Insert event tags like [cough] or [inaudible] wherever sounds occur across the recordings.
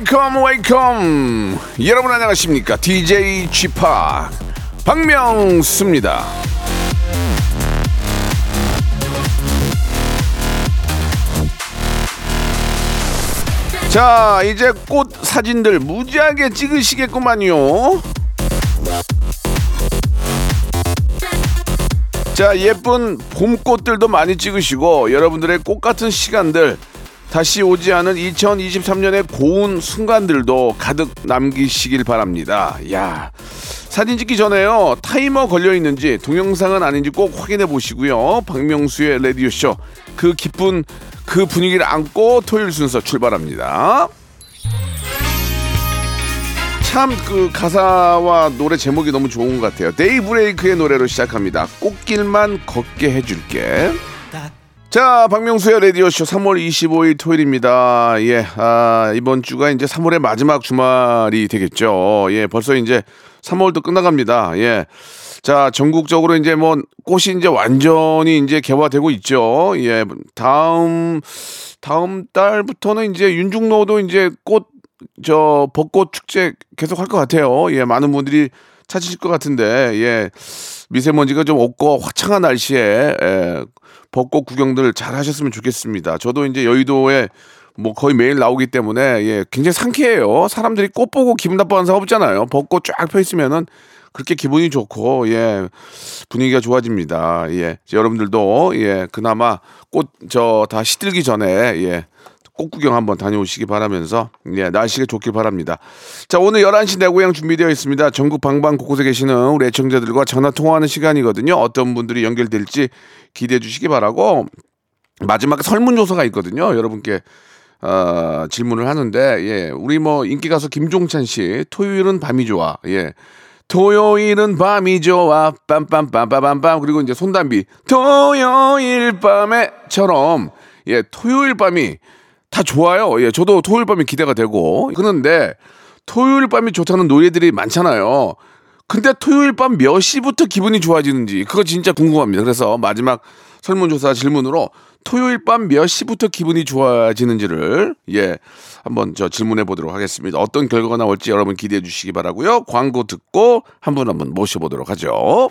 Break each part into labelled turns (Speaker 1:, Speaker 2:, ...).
Speaker 1: Welcome, welcome. 여러분 안녕하십니까? DJ p 박명수입니다. 자 이제 꽃 사진들 무지하게 찍으시겠구만요. 자 예쁜 봄꽃들도 많이 찍으시고 여러분들의 꽃 같은 시간들 다시 오지 않은 2023년의 고운 순간들도 가득 남기시길 바랍니다. 야 사진 찍기 전에요 타이머 걸려 있는지 동영상은 아닌지 꼭 확인해 보시고요. 박명수의 라디오 쇼그 기쁜 그 분위기를 안고 토요일 순서 출발합니다. 참 그 가사와 노래 제목이 너무 좋은 것 같아요. 데이브레이크의 노래로 시작합니다. 꽃길만 걷게 해줄게. 자, 박명수의 라디오쇼 3월 25일 토요일입니다. 예, 아, 이번 주가 이제 3월의 마지막 주말이 되겠죠. 예, 벌써 이제 3월도 끝나갑니다. 예. 자, 전국적으로 이제 뭐 꽃이 이제 완전히 이제 개화되고 있죠. 예, 다음, 다음 달부터는 이제 윤중로도 이제 꽃, 저, 벚꽃 축제 계속 할 것 같아요. 예, 많은 분들이 찾으실 것 같은데, 예. 미세먼지가 좀 없고 화창한 날씨에, 예, 벚꽃 구경들 잘 하셨으면 좋겠습니다. 저도 이제 여의도에 뭐 거의 매일 나오기 때문에 예, 굉장히 상쾌해요. 사람들이 꽃 보고 기분 나빠하는 사람 없잖아요. 벚꽃 쫙 펴 있으면은 그렇게 기분이 좋고 예 분위기가 좋아집니다. 예 여러분들도 예 그나마 꽃 저 다 시들기 전에 예 꽃 구경 한번 다녀오시기 바라면서 예, 날씨가 좋길 바랍니다. 자, 오늘 11시 내 고향 준비되어 있습니다. 전국 방방 곳곳에 계시는 우리 애청자들과 전화 통화하는 시간이거든요. 어떤 분들이 연결될지 기대해 주시기 바라고 마지막에 설문조사가 있거든요. 여러분께 어, 질문을 하는데 예, 우리 뭐 인기 가수 김종찬 씨 토요일은 밤이 좋아. 예. 토요일은 밤이 좋아 빰빰빰빰빰빰 그리고 이제 손담비 토요일 밤에처럼 예 토요일 밤이 다 좋아요. 예, 저도 토요일 밤이 기대가 되고. 그런데 토요일 밤이 좋다는 노래들이 많잖아요. 근데 토요일 밤 몇 시부터 기분이 좋아지는지 그거 진짜 궁금합니다. 그래서 마지막 설문조사 질문으로 토요일 밤 몇 시부터 기분이 좋아지는지를 예 한번 저 질문해 보도록 하겠습니다. 어떤 결과가 나올지 여러분 기대해 주시기 바라고요. 광고 듣고 한 분 한 분 모셔보도록 하죠.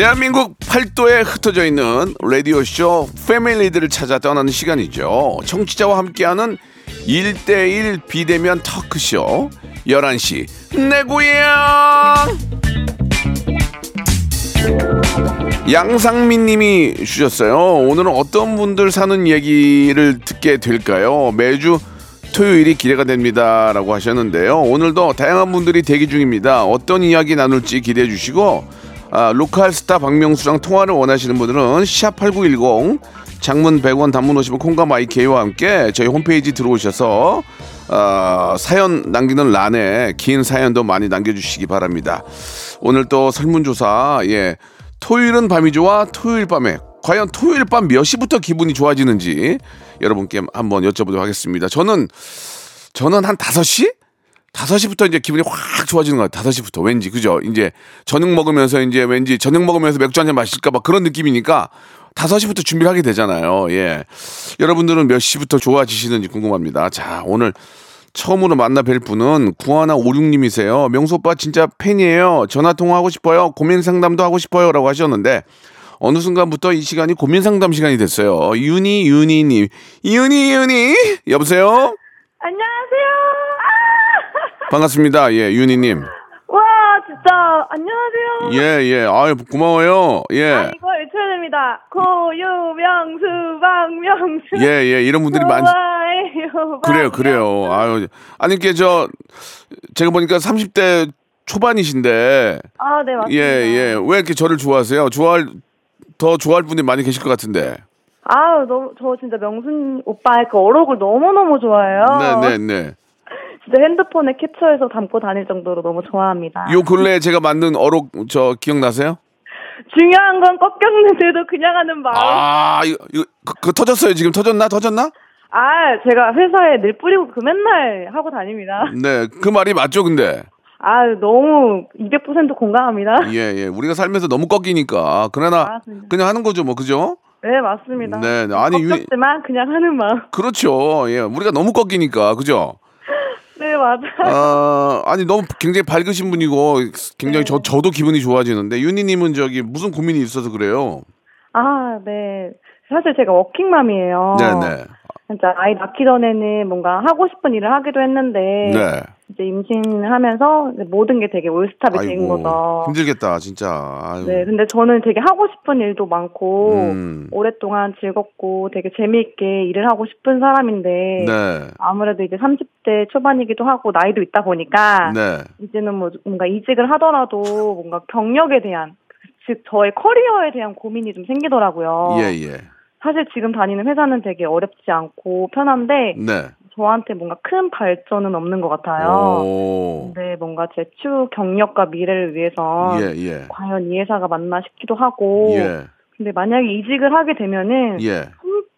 Speaker 1: 대한민국 팔도에 흩어져 있는 라디오쇼 패밀리들을 찾아 떠나는 시간이죠. 청취자와 함께하는 1대1 비대면 터크쇼 11시 내 고향 양상민 님이 주셨어요. 오늘은 어떤 분들 사는 얘기를 듣게 될까요? 매주 토요일이 기대가 됩니다. 라고 하셨는데요. 오늘도 다양한 분들이 대기 중입니다. 어떤 이야기 나눌지 기대해 주시고, 아, 로컬 스타 박명수랑 통화를 원하시는 분들은 샵8910 장문 100원 단문 50원 콩과 마이케이와 함께 저희 홈페이지 들어오셔서 아, 사연 남기는 란에 긴 사연도 많이 남겨주시기 바랍니다. 오늘 또 설문조사 예 토요일은 밤이 좋아 토요일 밤에 과연 토요일 밤 몇 시부터 기분이 좋아지는지 여러분께 한번 여쭤보도록 하겠습니다. 저는 저는 한 5시? 5시부터 이제 기분이 확 좋아지는 것 같아요. 5시부터 왠지 그죠? 이제 저녁 먹으면서 이제 왠지 저녁 먹으면서 맥주 한 잔 마실까 봐 그런 느낌이니까 5시부터 준비를 하게 되잖아요. 예. 여러분들은 몇 시부터 좋아지시는지 궁금합니다. 자, 오늘 처음으로 만나 뵐 분은 구하나 오륙님이세요. 명수 오빠 진짜 팬이에요. 전화 통화하고 싶어요. 고민 상담도 하고 싶어요 라고 하셨는데 어느 순간부터 이 시간이 고민 상담 시간이 됐어요. 유니 유니님, 유니 유니 여보세요.
Speaker 2: 안녕하세요. 아!
Speaker 1: 반갑습니다. 예, 유니님.
Speaker 2: 와, 진짜 안녕하세요.
Speaker 1: 예, 예. 아유, 고마워요.
Speaker 2: 아,
Speaker 1: 예.
Speaker 2: 외쳐야 됩니다. 고유명수 박명수.
Speaker 1: 예, 예. 이런 분들이 많,
Speaker 2: 좋아해요.
Speaker 1: 그래요. 그래요. 아유. 아니, 이게 저, 제가 보니까 30대 초반이신데,
Speaker 2: 아, 네, 맞습니다.
Speaker 1: 예, 예. 왜 이렇게 저를 좋아하세요? 좋아할, 더 좋아할 분이 많이 계실 것 같은데.
Speaker 2: 아우, 너무, 저 진짜 명순 오빠의 그 어록을 너무너무 좋아해요.
Speaker 1: 네, 네, 네.
Speaker 2: 진짜 핸드폰에 캡처해서 담고 다닐 정도로 너무 좋아합니다.
Speaker 1: 요 근래에 제가 만든 어록, 저, 기억나세요?
Speaker 2: 중요한 건 꺾였는데도 그냥 하는 마음. 아,
Speaker 1: 아, 이거, 이거, 그, 그거 터졌어요. 지금 터졌나? 터졌나?
Speaker 2: 제가 회사에 늘 뿌리고 그 맨날 하고 다닙니다.
Speaker 1: 네. 그 말이 맞죠, 근데?
Speaker 2: 아, 너무 200% 공감합니다. [laughs]
Speaker 1: 예, 예. 우리가 살면서 너무 꺾이니까. 그러나,
Speaker 2: 맞습니다.
Speaker 1: 그냥 하는 거죠, 뭐, 그죠?
Speaker 2: 네, 맞습니다.
Speaker 1: 네, 네. 아니, 유-
Speaker 2: 꺾였지만 그냥 하는 마음.
Speaker 1: 그렇죠. 예. 우리가 너무 꺾이니까. 그죠?
Speaker 2: 네, 맞아요.
Speaker 1: 아, 아니, 너무 굉장히 밝으신 분이고, 굉장히 저, 저도 기분이 좋아지는데, 윤희님은 저기 무슨 고민이 있어서 그래요?
Speaker 2: 아, 네. 사실 제가 워킹맘이에요.
Speaker 1: 네네.
Speaker 2: 진짜 아이 낳기 전에는 뭔가 하고 싶은 일을 하기도 했는데
Speaker 1: 네.
Speaker 2: 이제 임신하면서 이제 모든 게 되게 올스탑이 된 거죠.
Speaker 1: 힘들겠다, 진짜. 아유.
Speaker 2: 네, 근데 저는 되게 하고 싶은 일도 많고
Speaker 1: 음.
Speaker 2: 오랫동안 즐겁고 되게 재미있게 일을 하고 싶은 사람인데
Speaker 1: 네.
Speaker 2: 아무래도 이제 30대 초반이기도 하고 나이도 있다 보니까
Speaker 1: 네.
Speaker 2: 이제는 뭐 뭔가 이직을 하더라도 뭔가 경력에 대한 즉 저의 커리어에 대한 고민이 좀 생기더라고요.
Speaker 1: 예, 예.
Speaker 2: 사실 지금 다니는 회사는 되게 어렵지 않고 편한데
Speaker 1: 네.
Speaker 2: 저한테 뭔가 큰 발전은 없는 것 같아요.
Speaker 1: 오.
Speaker 2: 근데 뭔가 제 추후 경력과 미래를 위해서
Speaker 1: 예, 예.
Speaker 2: 과연 이 회사가 맞나 싶기도 하고
Speaker 1: 예.
Speaker 2: 근데 만약에 이직을 하게 되면은
Speaker 1: 예.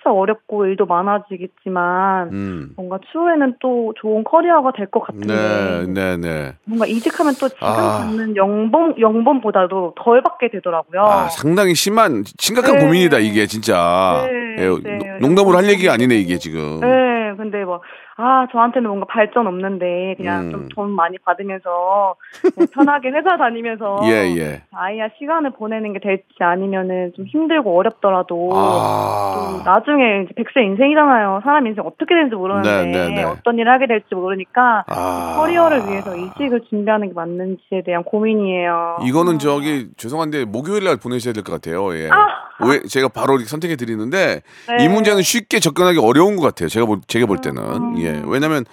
Speaker 2: 진짜 어렵고 일도 많아지겠지만
Speaker 1: 음.
Speaker 2: 뭔가 추후에는 또 좋은 커리어가 될 것 같은데
Speaker 1: 네, 네, 네.
Speaker 2: 뭔가 이직하면 또 지금
Speaker 1: 아.
Speaker 2: 받는 연봉 연봉보다도 덜 받게 되더라고요.
Speaker 1: 아, 상당히 심한, 심각한
Speaker 2: 네.
Speaker 1: 고민이다, 이게, 진짜.
Speaker 2: 네,
Speaker 1: 예,
Speaker 2: 네.
Speaker 1: 농- 농담으로 할 얘기가 아니네, 이게 지금.
Speaker 2: 네, 근데 뭐, 아, 저한테는 뭔가 발전 없는데, 그냥
Speaker 1: 음.
Speaker 2: 좀돈 많이 받으면서, 그냥 편하게 [laughs] 회사 다니면서,
Speaker 1: 예, 예.
Speaker 2: 아이와 시간을 보내는 게 될지 아니면은 좀 힘들고 어렵더라도,
Speaker 1: 아.
Speaker 2: 또 나중에 이제 100세 인생이잖아요. 사람 인생 어떻게 되는지 모르는데,
Speaker 1: 네, 네, 네.
Speaker 2: 어떤 일을 하게 될지 모르니까,
Speaker 1: 아.
Speaker 2: 커리어를 위해서 이직을 준비하는 게 맞는지에 대한 고민이에요.
Speaker 1: 이거는 저기 죄송한데 목요일 날 보내셔야 될 것 같아요. 예. 왜 제가 바로 선택해 드리는데
Speaker 2: 네.
Speaker 1: 이 문제는 쉽게 접근하기 어려운 것 같아요. 제가 볼 제가 볼 때는
Speaker 2: 음.
Speaker 1: 예. 왜냐하면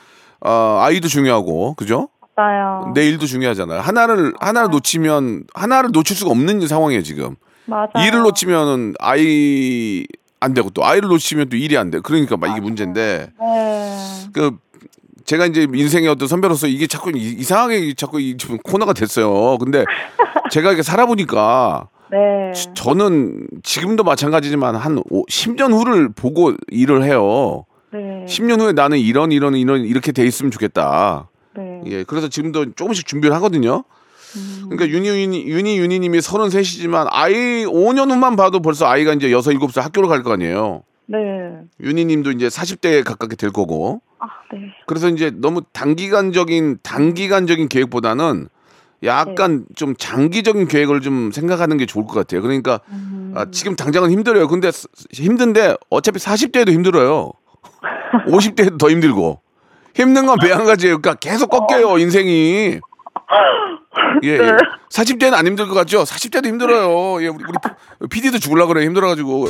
Speaker 1: 어, 아이도 중요하고 그죠?
Speaker 2: 맞아요.
Speaker 1: 내 일도 중요하잖아요. 하나를 하나를 놓치면 하나를 놓칠 수가 없는 상황이에요 지금.
Speaker 2: 맞아요.
Speaker 1: 일을 놓치면은 아이 안 되고 또 아이를 놓치면 또 일이 안 돼. 그러니까 막 이게 문제인데
Speaker 2: 네.
Speaker 1: 그 제가 이제 인생의 어떤 선배로서 이게 자꾸 이- 이상하게 자꾸 이 지금 코너가 됐어요. 근데 [laughs] 제가 이렇게 살아보니까
Speaker 2: 네.
Speaker 1: 저는 지금도 마찬가지지만 한 오- 10년 후를 보고 일을 해요.
Speaker 2: 네.
Speaker 1: 10년 후에 나는 이런 이런 이런 이렇게 돼 있으면 좋겠다.
Speaker 2: 네.
Speaker 1: 예, 그래서 지금도 조금씩 준비를 하거든요. 그러니까 윤희 윤희 윤희 윤희님이 33이지만 아이 5년 후만 봐도 벌써 아이가 이제 6, 7살 학교를 갈 거 아니에요.
Speaker 2: 네.
Speaker 1: 윤희님도 이제 40대에 가깝게 될 거고.
Speaker 2: 아, 네.
Speaker 1: 그래서 이제 너무 단기간적인 단기간적인 계획보다는 약간 좀 장기적인 계획을 좀 생각하는 게 좋을 것 같아요. 그러니까 아, 지금 당장은 힘들어요. 근데 스- 힘든데 어차피 40대에도 힘들어요. 50대에도 더 힘들고. 힘든 건 배 한 가지예요. 그러니까 계속 꺾여요, 인생이. 예, 예. 40대는 안 힘들 것 같죠? 40대도 힘들어요. 예, 우리, 우리 PD도 죽으려고 그래요. 힘들어가지고.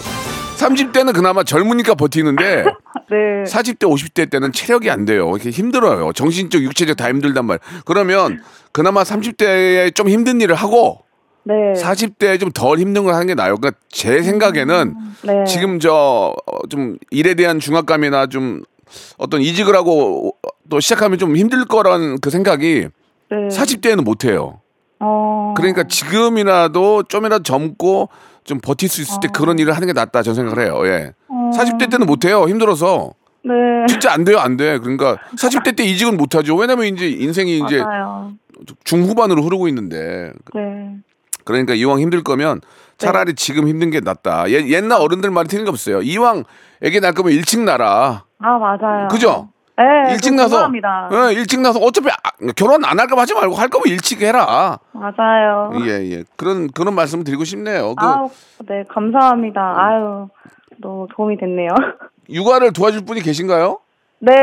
Speaker 1: 30대는 그나마 젊으니까 버티는데 [laughs]
Speaker 2: 네.
Speaker 1: 40대, 50대 때는 체력이 안 돼요. 이렇게 힘들어요. 정신적, 육체적 다 힘들단 말. 그러면 그나마 30대에 좀 힘든 일을 하고
Speaker 2: 네.
Speaker 1: 40대에 좀덜 힘든 걸 하는 게 나아요. 그러니까 제 생각에는
Speaker 2: 네.
Speaker 1: 지금 저 좀 일에 대한 중압감이나 좀 어떤 이직을 하고 또 시작하면 좀 힘들 거라는 그 생각이
Speaker 2: 네.
Speaker 1: 40대에는 못 해요.
Speaker 2: 어.
Speaker 1: 그러니까 지금이라도 좀이라도 젊고 좀 버틸 수 있을 때 그런 일을 하는 게 낫다 저는 생각을 해요. 예. 40대 때는 못 해요. 힘들어서.
Speaker 2: 네.
Speaker 1: 진짜 안 돼요, 안 돼. 그러니까 40대 때 이직은 못 하죠. 왜냐면 이제 인생이 이제
Speaker 2: 맞아요.
Speaker 1: 중후반으로 흐르고 있는데.
Speaker 2: 네.
Speaker 1: 그러니까 이왕 힘들 거면 차라리 지금 힘든 게 낫다. 옛, 옛날 어른들 말이 틀린 게 없어요. 이왕 애기 낳을 거면 일찍 낳아라.
Speaker 2: 아, 맞아요.
Speaker 1: 그죠?
Speaker 2: 네.
Speaker 1: 일찍
Speaker 2: 저
Speaker 1: 나서. 예, 일찍 나서 어차피 아, 결혼 안할 거면 하지 말고 할 거면 일찍 해라.
Speaker 2: 맞아요.
Speaker 1: 예, 예. 그런 그런 말씀 드리고 싶네요. 그
Speaker 2: 아우, 네, 감사합니다. 아유, 너무 도움이 됐네요. [laughs]
Speaker 1: 육아를 도와줄 분이 계신가요?
Speaker 2: 네,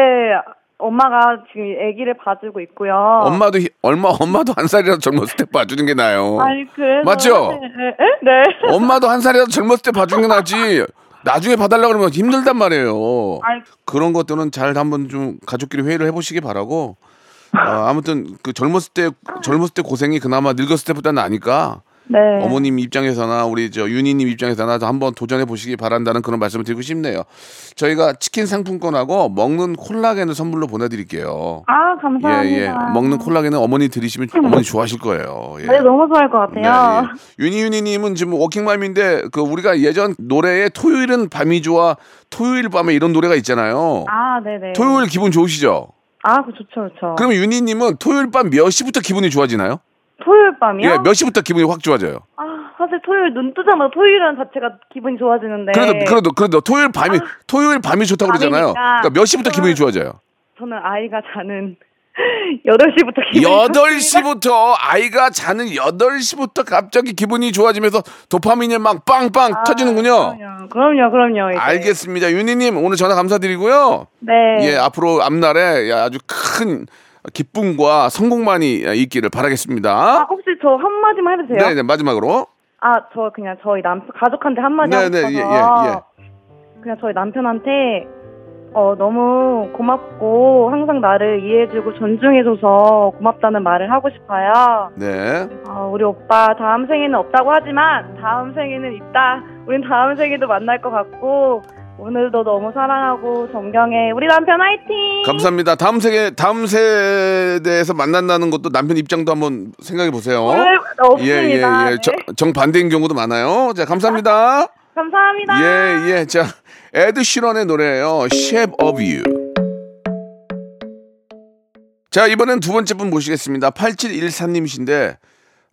Speaker 2: 엄마가 지금 아기를 봐주고 있고요.
Speaker 1: 엄마도 히- 얼마 엄마도 한 살이라도 젊었을 때 봐주는 게 나아요.
Speaker 2: 아니 그래서
Speaker 1: 맞죠?
Speaker 2: 네, 네, 네.
Speaker 1: 엄마도 한 살이라도 젊었을 때 봐주는 게 나지. 나중에 봐달라 그러면 힘들단 말이에요.
Speaker 2: 아이,
Speaker 1: 그런 것들은 잘 한번 좀 가족끼리 회의를 해보시기 바라고. 아, 아무튼 그 젊었을 때 젊었을 때 고생이 그나마 늙었을 때보다 나니까
Speaker 2: 네.
Speaker 1: 어머님 입장에서나 우리 저 윤희님 입장에서나 한번 도전해 보시기 바란다는 그런 말씀을 드리고 싶네요. 저희가 치킨 상품권하고 먹는 콜라겐을 선물로 보내드릴게요.
Speaker 2: 아 감사합니다.
Speaker 1: 예, 예. 먹는 콜라겐은 어머니 드리시면 [laughs] 어머니 좋아하실 거예요. 예.
Speaker 2: 네 너무 좋아할 것 같아요.
Speaker 1: 네, 예. 윤희윤희님은 지금 워킹맘인데 그 우리가 예전 노래에 토요일은 밤이 좋아 토요일 밤에 이런 노래가 있잖아요.
Speaker 2: 아 네네.
Speaker 1: 토요일 기분 좋으시죠?
Speaker 2: 아그 좋죠 좋죠.
Speaker 1: 그러면 윤희님은 토요일 밤 몇 시부터 기분이 좋아지나요?
Speaker 2: 토요일 밤이요?
Speaker 1: 예, 몇 시부터 기분이 확 좋아져요?
Speaker 2: 아 사실 토요일 눈 뜨자마자 토요일은 자체가 기분이 좋아지는데.
Speaker 1: 그래도 그래도 그래도 토요일 밤이 토요일 밤이 좋다고 그러잖아요.
Speaker 2: 아. 밤이니까.
Speaker 1: 그러니까 몇 시부터 기분이 좋아져요?
Speaker 2: 저는 아이가 자는 [laughs] 8시부터 기분이
Speaker 1: 여덟. 시부터 아이가 자는 여덟 시부터 갑자기 기분이 좋아지면서 도파민이 막 빵빵
Speaker 2: 아,
Speaker 1: 터지는군요.
Speaker 2: 그럼요, 그럼요, 그럼요. 이제.
Speaker 1: 알겠습니다. 윤희님 오늘 전화 감사드리고요.
Speaker 2: 네.
Speaker 1: 예, 앞으로 앞날에 아주 큰 기쁨과 성공만이 있기를
Speaker 2: 아,
Speaker 1: 바라겠습니다.
Speaker 2: 혹시 저 한마디만 해도 돼요?
Speaker 1: 네, 네, 마지막으로.
Speaker 2: 아, 저 그냥 저희 남 가족한테 한마디
Speaker 1: 네,
Speaker 2: 하고
Speaker 1: 네,
Speaker 2: 싶어서
Speaker 1: 예, 예, 예.
Speaker 2: 그냥 저희 남편한테 어, 너무 고맙고 항상 나를 이해해주고 존중해줘서 고맙다는 말을 하고 싶어요.
Speaker 1: 네.
Speaker 2: 어, 우리 오빠 다음 생에는 없다고 하지만 다음 생에는 있다. 우린 다음 생에도 만날 것 같고 오늘도 너무 사랑하고 존경해. 우리 남편 화이팅!
Speaker 1: 감사합니다. 다음 세계 다음 세대에서 만난다는 것도 남편 입장도 한번 생각해 보세요.
Speaker 2: 없습니다.
Speaker 1: 예, 예, 예.
Speaker 2: 네.
Speaker 1: 정, 정반대인 경우도 많아요. 자, 감사합니다. [laughs]
Speaker 2: 감사합니다.
Speaker 1: 예, 예. 자, 에드 시런의 노래예요. Shape of You. 자, 이번엔 두 번째 분 모시겠습니다. 8714님이신데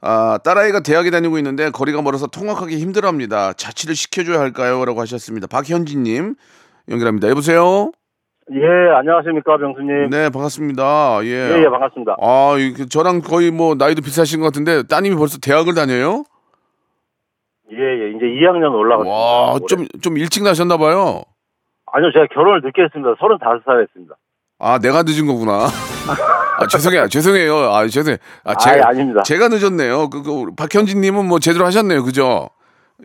Speaker 1: 아, 딸아이가 대학에 다니고 있는데 거리가 멀어서 통학하기 힘들어합니다. 자취를 시켜줘야 할까요? 라고 하셨습니다. 박현진님 연결합니다. 여보세요?
Speaker 3: 예, 안녕하십니까, 병수님.
Speaker 1: 네, 반갑습니다. 예.
Speaker 3: 예, 예, 반갑습니다.
Speaker 1: 아, 이게 저랑 거의 뭐 나이도 비슷하신 것 같은데 따님이 벌써 대학을 다녀요?
Speaker 3: 예, 예, 이제 2학년 올라갔습니다.
Speaker 1: 와. 좀, 좀 일찍 나셨나 봐요.
Speaker 3: 아니요, 제가 결혼을 늦게 했습니다. 35살 했습니다.
Speaker 1: 아, 내가 늦은 거구나. [laughs] 아, 죄송해요. [laughs] 죄송해요. 아, 죄송해요. 아, 제가,
Speaker 3: 아, 아닙니다.
Speaker 1: 제가 늦었네요. 그, 그, 박현진 님은 뭐 제대로 하셨네요. 그죠?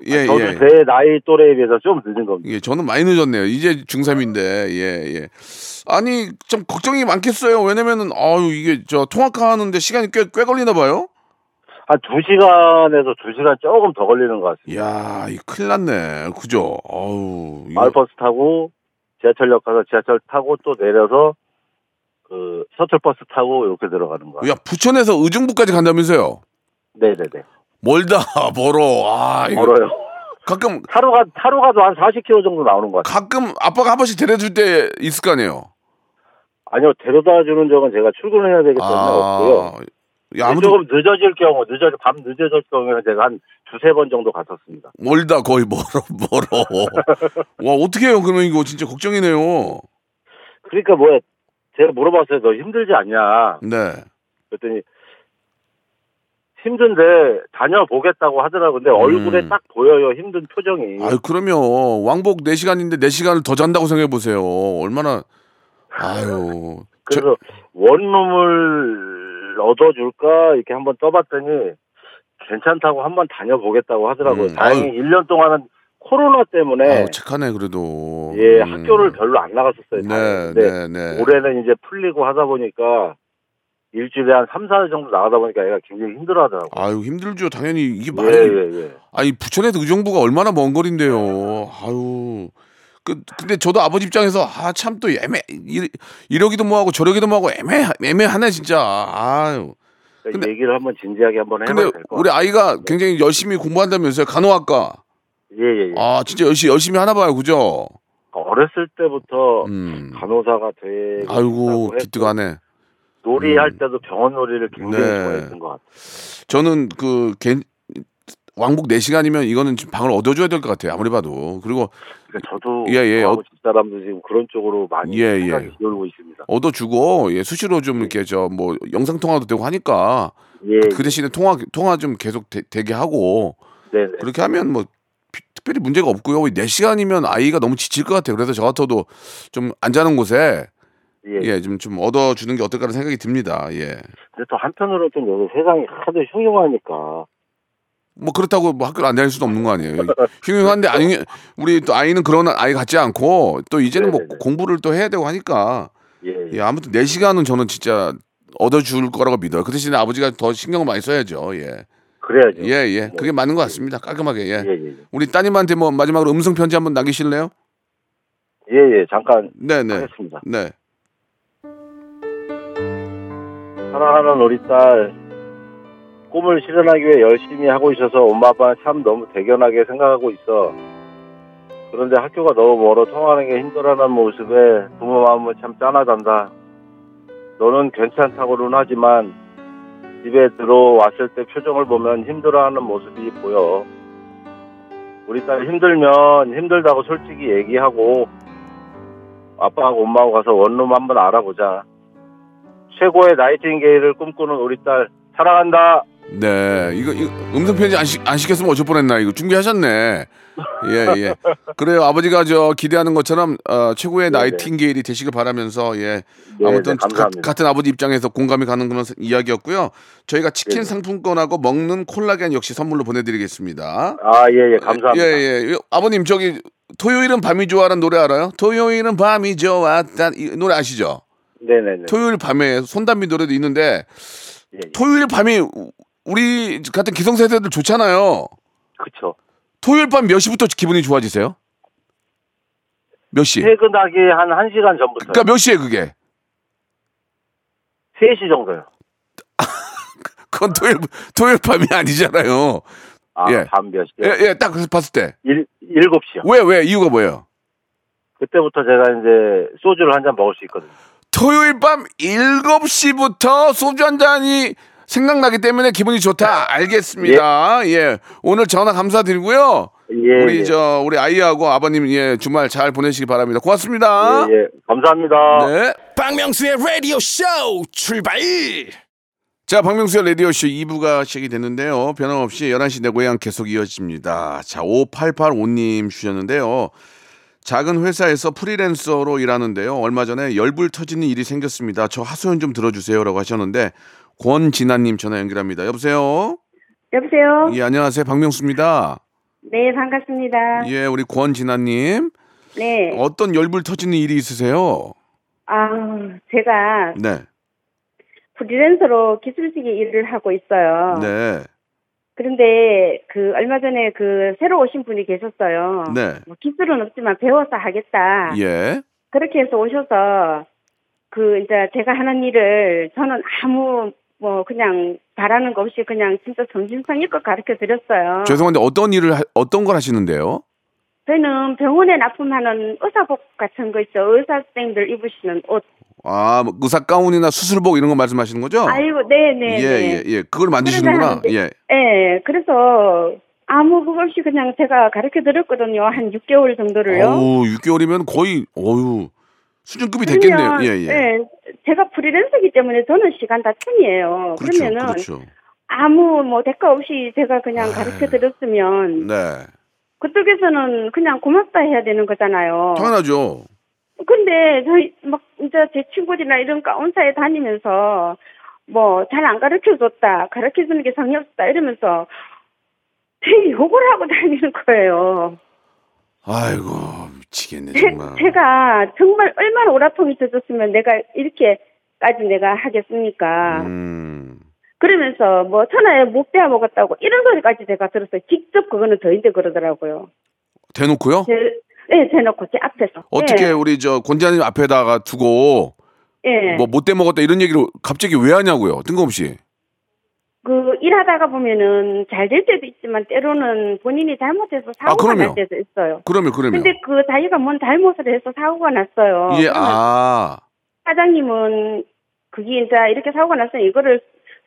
Speaker 1: 예,
Speaker 3: 저도
Speaker 1: 예.
Speaker 3: 제 나이 또래에 비해서 좀 늦은 겁니다.
Speaker 1: 예, 저는 많이 늦었네요. 이제 중3인데, 예, 예. 아니, 좀 걱정이 많겠어요. 왜냐면은, 아유, 이게 저 통학하는데 시간이 꽤, 꽤 걸리나 봐요?
Speaker 3: 한 2시간에서 2시간 조금 더 걸리는 것 같습니다.
Speaker 1: 이야, 이 큰일 났네. 그죠? 아우.
Speaker 3: 마을버스 타고 지하철역 가서 지하철 타고 또 내려서 그 셔틀버스 타고 이렇게 들어가는 거예요.
Speaker 1: 야, 부천에서 의정부까지 간다면서요?
Speaker 3: 네네네.
Speaker 1: 멀다, [laughs] 멀어. 아, 이거.
Speaker 3: 멀어요.
Speaker 1: 가끔,
Speaker 3: 차로 가, 차로 가도 한 40km 정도 나오는 것 같아요.
Speaker 1: 가끔 아빠가 한 번씩 데려줄 때 있을 거 아니에요?
Speaker 3: 아니요, 데려다 주는 적은 제가 출근해야 되기 때문에 없고요.
Speaker 1: 아, 야, 아무튼
Speaker 3: 조금 늦어질 경우, 늦어, 밤 늦어질 경우에는 제가 한 두세 번 정도 갔었습니다.
Speaker 1: 멀다, 거의 멀어, [laughs] 멀어. 와, 어떻게 해요? 그러면 이거 진짜 걱정이네요.
Speaker 3: 그러니까 뭐, 제가 물어봤어요. 너 힘들지 않냐?
Speaker 1: 네.
Speaker 3: 그랬더니, 힘든데 다녀보겠다고 하더라고요. 근데 얼굴에
Speaker 1: 음.
Speaker 3: 딱 보여요. 힘든 표정이.
Speaker 1: 아유, 그러면 왕복 4시간인데 4시간을 더 잔다고 생각해 보세요. 얼마나, 아유. 저-
Speaker 3: 그래서 원룸을 얻어줄까? 이렇게 한번 떠봤더니, 괜찮다고 한번 다녀보겠다고 하더라고요.
Speaker 1: 음,
Speaker 3: 다행히
Speaker 1: 아유.
Speaker 3: 1년 동안은 코로나 때문에,
Speaker 1: 아유, 착하네, 그래도.
Speaker 3: 예,
Speaker 1: 음.
Speaker 3: 학교를 별로 안 나갔었어요.
Speaker 1: 네, 네, 네.
Speaker 3: 올해는 이제 풀리고 하다 보니까 일주일에 한 3, 4일 정도 나가다 보니까 애가 굉장히 힘들어 하더라고요.
Speaker 1: 아유, 힘들죠. 당연히 이게
Speaker 3: 예,
Speaker 1: 많이.
Speaker 3: 예, 예.
Speaker 1: 아니, 부천에서 의정부가 얼마나 먼 거리인데요. 아유. 그, 근데 저도 아버지 입장에서, 아, 참 또 애매, 이, 이러기도 뭐하고 저러기도 뭐하고 애매, 애매하네, 진짜. 아유.
Speaker 3: 그러니까
Speaker 1: 근데-
Speaker 3: 이 얘기를 한번 진지하게 한번 해봐야 될것
Speaker 1: 우리
Speaker 3: 같아요.
Speaker 1: 아이가 굉장히 열심히 공부한다면서요. 간호학과.
Speaker 3: 예, 예, 예.
Speaker 1: 아, 진짜 열심히, 열심히 하나 봐요. 그죠?
Speaker 3: 어렸을 때부터
Speaker 1: 음.
Speaker 3: 간호사가 되고
Speaker 1: 아이고, 기특하네.
Speaker 3: 놀이할
Speaker 1: 음.
Speaker 3: 때도 병원 놀이를 굉장히
Speaker 1: 네.
Speaker 3: 좋아했던 것 같아요.
Speaker 1: 저는 그, 개, 왕복 4시간이면 이거는 좀 방을 얻어줘야 될 것 같아요. 아무리 봐도. 그리고
Speaker 3: 그러니까 저도
Speaker 1: 예, 예.
Speaker 3: 저하고 집사람도 지금 그런 쪽으로 많이
Speaker 1: 예,
Speaker 3: 생각이
Speaker 1: 예.
Speaker 3: 기울고 있습니다.
Speaker 1: 얻어주고, 예, 수시로 좀 이렇게 저 뭐 영상 통화도 되고 하니까
Speaker 3: 예,
Speaker 1: 그 대신에 통화, 통화 좀 계속 되, 게 하고
Speaker 3: 네, 네.
Speaker 1: 그렇게 하면 뭐 피- 특별히 문제가 없고요. 4시간이면 아이가 너무 지칠 것 같아요. 그래서 저 같아도 좀 안 자는 곳에
Speaker 3: 예.
Speaker 1: 예, 좀, 좀 얻어주는 게 어떨까라는 생각이 듭니다. 예.
Speaker 3: 근데 또 한편으로 좀 요새 세상이 하도 흉흉하니까
Speaker 1: 뭐 그렇다고 뭐 학교를 안 다닐 수도 없는 거 아니에요. 흉흉한데 아니 우리 또 아이는 그런 아이 같지 않고 또 이제는 뭐
Speaker 3: 네네네.
Speaker 1: 공부를 또 해야 되고 하니까
Speaker 3: 예, 예.
Speaker 1: 예, 아무튼 내 시간은 저는 진짜 얻어줄 거라고 믿어요. 그 대신에 아버지가 더 신경을 많이 써야죠. 예.
Speaker 3: 그래야죠.
Speaker 1: 예, 예. 그게 맞는 것 같습니다. 깔끔하게. 예.
Speaker 3: 예, 예.
Speaker 1: 우리 따님한테 뭐 마지막으로 음성 편지 한번 남기실래요?
Speaker 3: 예, 예. 잠깐
Speaker 1: 네, 네.
Speaker 3: 하겠습니다.
Speaker 1: 네.
Speaker 3: 사랑하는 우리 딸 꿈을 실현하기 위해 열심히 하고 있어서 엄마 아빠는 참 너무 대견하게 생각하고 있어. 그런데 학교가 너무 멀어 통하는 게 힘들어하는 모습에 부모 마음은 참 짠하단다. 너는 괜찮다고는 하지만 집에 들어왔을 때 표정을 보면 힘들어하는 모습이 보여. 우리 딸 힘들면 힘들다고 솔직히 얘기하고 아빠하고 엄마하고 가서 원룸 한번 알아보자. 최고의 나이팅게일을 꿈꾸는 우리 딸 사랑한다.
Speaker 1: 네. 이거, 이거 음성 편지 안, 시, 안 시켰으면 어쩔 뻔했나. 이거 준비하셨네. 예, 예. 그래요. 아버지가 저 기대하는 것처럼 어, 최고의
Speaker 3: 네네.
Speaker 1: 나이팅게일이 되시길 바라면서 예.
Speaker 3: 네,
Speaker 1: 아무튼
Speaker 3: 네.
Speaker 1: 가- 같은 아버지 입장에서 공감이 가는 그런 이야기였고요. 저희가 치킨
Speaker 3: 네네.
Speaker 1: 상품권하고 먹는 콜라겐 역시 선물로 보내드리겠습니다.
Speaker 3: 아, 예, 예, 감사합니다.
Speaker 1: 예, 예. 아버님 저기 토요일은 밤이 좋아라는 노래 알아요? 토요일은 밤이 좋았다 이 노래 아시죠?
Speaker 3: 네네네.
Speaker 1: 토요일 밤에 손담비 노래도 있는데
Speaker 3: 예, 예.
Speaker 1: 토요일 밤이 우리 같은 기성세대들 좋잖아요.
Speaker 3: 그쵸.
Speaker 1: 토요일 밤 몇 시부터 기분이 좋아지세요? 몇 시?
Speaker 3: 퇴근하기 한 1시간 전부터.
Speaker 1: 그러니까 몇 시에 그게?
Speaker 3: 3시 정도요. [laughs]
Speaker 1: 그건 토요일 토요일 밤이 아니잖아요.
Speaker 3: 아,
Speaker 1: 예.
Speaker 3: 밤 몇 시요?
Speaker 1: 예, 예, 딱 봤을 때.
Speaker 3: 일, 7시요.
Speaker 1: 왜, 왜? 이유가 뭐예요?
Speaker 3: 그때부터 제가 이제 소주를 한 잔 먹을 수 있거든요.
Speaker 1: 토요일 밤 7시부터 소주 한 잔이 생각나기 때문에 기분이 좋다. 알겠습니다. 예. 오늘 전화 감사드리고요.
Speaker 3: 예.
Speaker 1: 우리
Speaker 3: 예.
Speaker 1: 저 우리 아이하고 아버님 예, 주말 잘 보내시기 바랍니다. 고맙습니다.
Speaker 3: 예, 예. 감사합니다.
Speaker 1: 네.
Speaker 4: 박명수의 라디오 쇼 출발
Speaker 1: 자, 박명수의 라디오 쇼 2부가 시작이 됐는데요. 변함없이 11시 내 고향 계속 이어집니다. 자, 5885님 주셨는데요. 작은 회사에서 프리랜서로 일하는데요. 얼마 전에 열불 터지는 일이 생겼습니다. 저 하소연 좀 들어주세요. 라고 하셨는데, 권진아님 전화 연결합니다. 여보세요?
Speaker 5: 여보세요?
Speaker 1: 예, 안녕하세요. 박명수입니다.
Speaker 5: 네, 반갑습니다.
Speaker 1: 예, 우리 권진아님.
Speaker 5: 네.
Speaker 1: 어떤 열불 터지는 일이 있으세요?
Speaker 5: 아, 제가
Speaker 1: 네.
Speaker 5: 프리랜서로 기술직의 일을 하고 있어요.
Speaker 1: 네.
Speaker 5: 그런데 그 얼마 전에 그 새로 오신 분이 계셨어요.
Speaker 1: 네.
Speaker 5: 뭐 기술은 없지만 배워서 하겠다.
Speaker 1: 예.
Speaker 5: 그렇게 해서 오셔서 그 이제 제가 하는 일을 저는 아무 뭐 그냥 바라는 거 없이 그냥 진짜 정신성의껏 가르쳐 드렸어요.
Speaker 1: 죄송한데 어떤 일을, 하- 어떤 걸 하시는데요?
Speaker 5: 저희는 병원에 납품하는 의사복 같은 거 있죠. 의사생들 입으시는 옷.
Speaker 1: 아, 뭐 의사 가운이나 수술복 이런 거 말씀하시는 거죠?
Speaker 5: 아이고, 네 네.
Speaker 1: 예, 예, 예. 그걸 만드시는구나. 예.
Speaker 5: 예, 그래서 아무 그거 없이 그냥 제가 가르쳐 드렸거든요. 한 6개월 정도를요.
Speaker 1: 어우, 6개월이면 거의, 어유 수준급이 됐겠네요. 예, 예.
Speaker 5: 제가 프리랜서기 때문에 저는 시간 다툼이에요.
Speaker 1: 그렇죠,
Speaker 5: 그러면은
Speaker 1: 그렇죠.
Speaker 5: 아무 뭐 대가 없이 제가 그냥 가르쳐 드렸으면
Speaker 1: 네.
Speaker 5: 그쪽에서는 그냥 고맙다 해야 되는 거잖아요.
Speaker 1: 당연하죠.
Speaker 5: 근데 저희 막 이제 제 친구들이나 이런 가온사에 다니면서 뭐 잘 안 가르쳐 줬다, 가르쳐 주는 게 성의 없다 이러면서 되게 욕을 하고 [laughs] 다니는 거예요.
Speaker 1: 아이고, 미치겠네,
Speaker 5: 제,
Speaker 1: 정말.
Speaker 5: 제가 정말 얼마나 오라통이 터졌으면 내가 이렇게까지 내가 하겠습니까?
Speaker 1: 음.
Speaker 5: 그러면서 뭐 천하에 못 빼야 먹었다고 이런 소리까지 제가 들었어요. 직접 그거는 저희한테 그러더라고요.
Speaker 1: 대놓고요?
Speaker 5: 제, 네, 대놓고 제 앞에서.
Speaker 1: 어떻게
Speaker 5: 예,
Speaker 1: 우리 저 권지아님 앞에다가 두고
Speaker 5: 예.
Speaker 1: 뭐 못돼 먹었다 이런 얘기를 갑자기 왜 하냐고요? 뜬금없이.
Speaker 5: 그 일하다가 보면은 잘 될 때도 있지만 때로는 본인이 잘못해서
Speaker 1: 아,
Speaker 5: 사고가
Speaker 1: 그럼요.
Speaker 5: 날 때도 있어요.
Speaker 1: 그러면 그러면.
Speaker 5: 근데 그 자기가 뭔 잘못을 해서 사고가 났어요.
Speaker 1: 예, 아.
Speaker 5: 사장님은 그게 이제 이렇게 사고가 났으니 이거를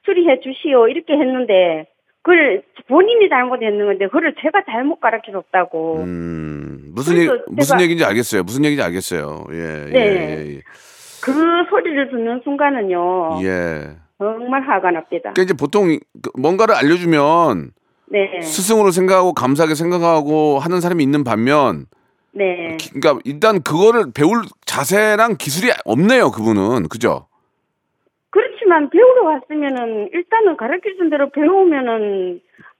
Speaker 5: 수리해 주시오 이렇게 했는데 그걸 본인이 잘못했는 건데 그걸 제가 잘못 가르쳐 줬다고.
Speaker 1: 음. 무슨 얘기, 무슨 얘기인지 알겠어요. 무슨 얘기인지 알겠어요. 예.
Speaker 5: 네.
Speaker 1: 예, 예,
Speaker 5: 그 소리를 듣는 순간은요.
Speaker 1: 예. 예.
Speaker 5: 정말 화가 납니다.
Speaker 1: 그러니까 이제 보통 그 뭔가를 알려주면
Speaker 5: 네.
Speaker 1: 스승으로 생각하고 감사하게 생각하고 하는 사람이 있는 반면
Speaker 5: 네.
Speaker 1: 기- 그러니까 일단 그거를 배울 자세랑 기술이 없네요. 그분은 그죠?
Speaker 5: 그렇지만 배우러 왔으면은 일단은 가르쳐 준 대로 배우면은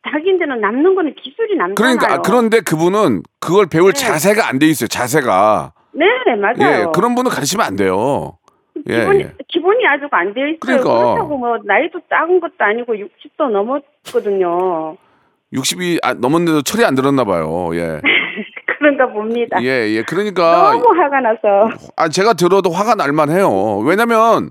Speaker 5: 자기한테는 남는 거는 기술이 남잖아요.
Speaker 1: 그러니까 아, 그런데 그분은 그걸 배울
Speaker 5: 네.
Speaker 1: 자세가 안 돼 있어요. 자세가
Speaker 5: 네, 맞아요.
Speaker 1: 예 그런 분은 가르치면 안 돼요. 예,
Speaker 5: 기본이,
Speaker 1: 예.
Speaker 5: 기본이 아주 안 되어 있어요.
Speaker 1: 그러니까.
Speaker 5: 그렇다고 뭐 나이도 작은 것도 아니고 60도 넘었거든요.
Speaker 1: 60이 아, 넘었는데도 철이 안 들었나 봐요. 예. [laughs]
Speaker 5: 그런가 봅니다.
Speaker 1: 예, 예. 그러니까
Speaker 5: 너무 화가 나서.
Speaker 1: 아 제가 들어도 화가 날 만해요. 왜냐면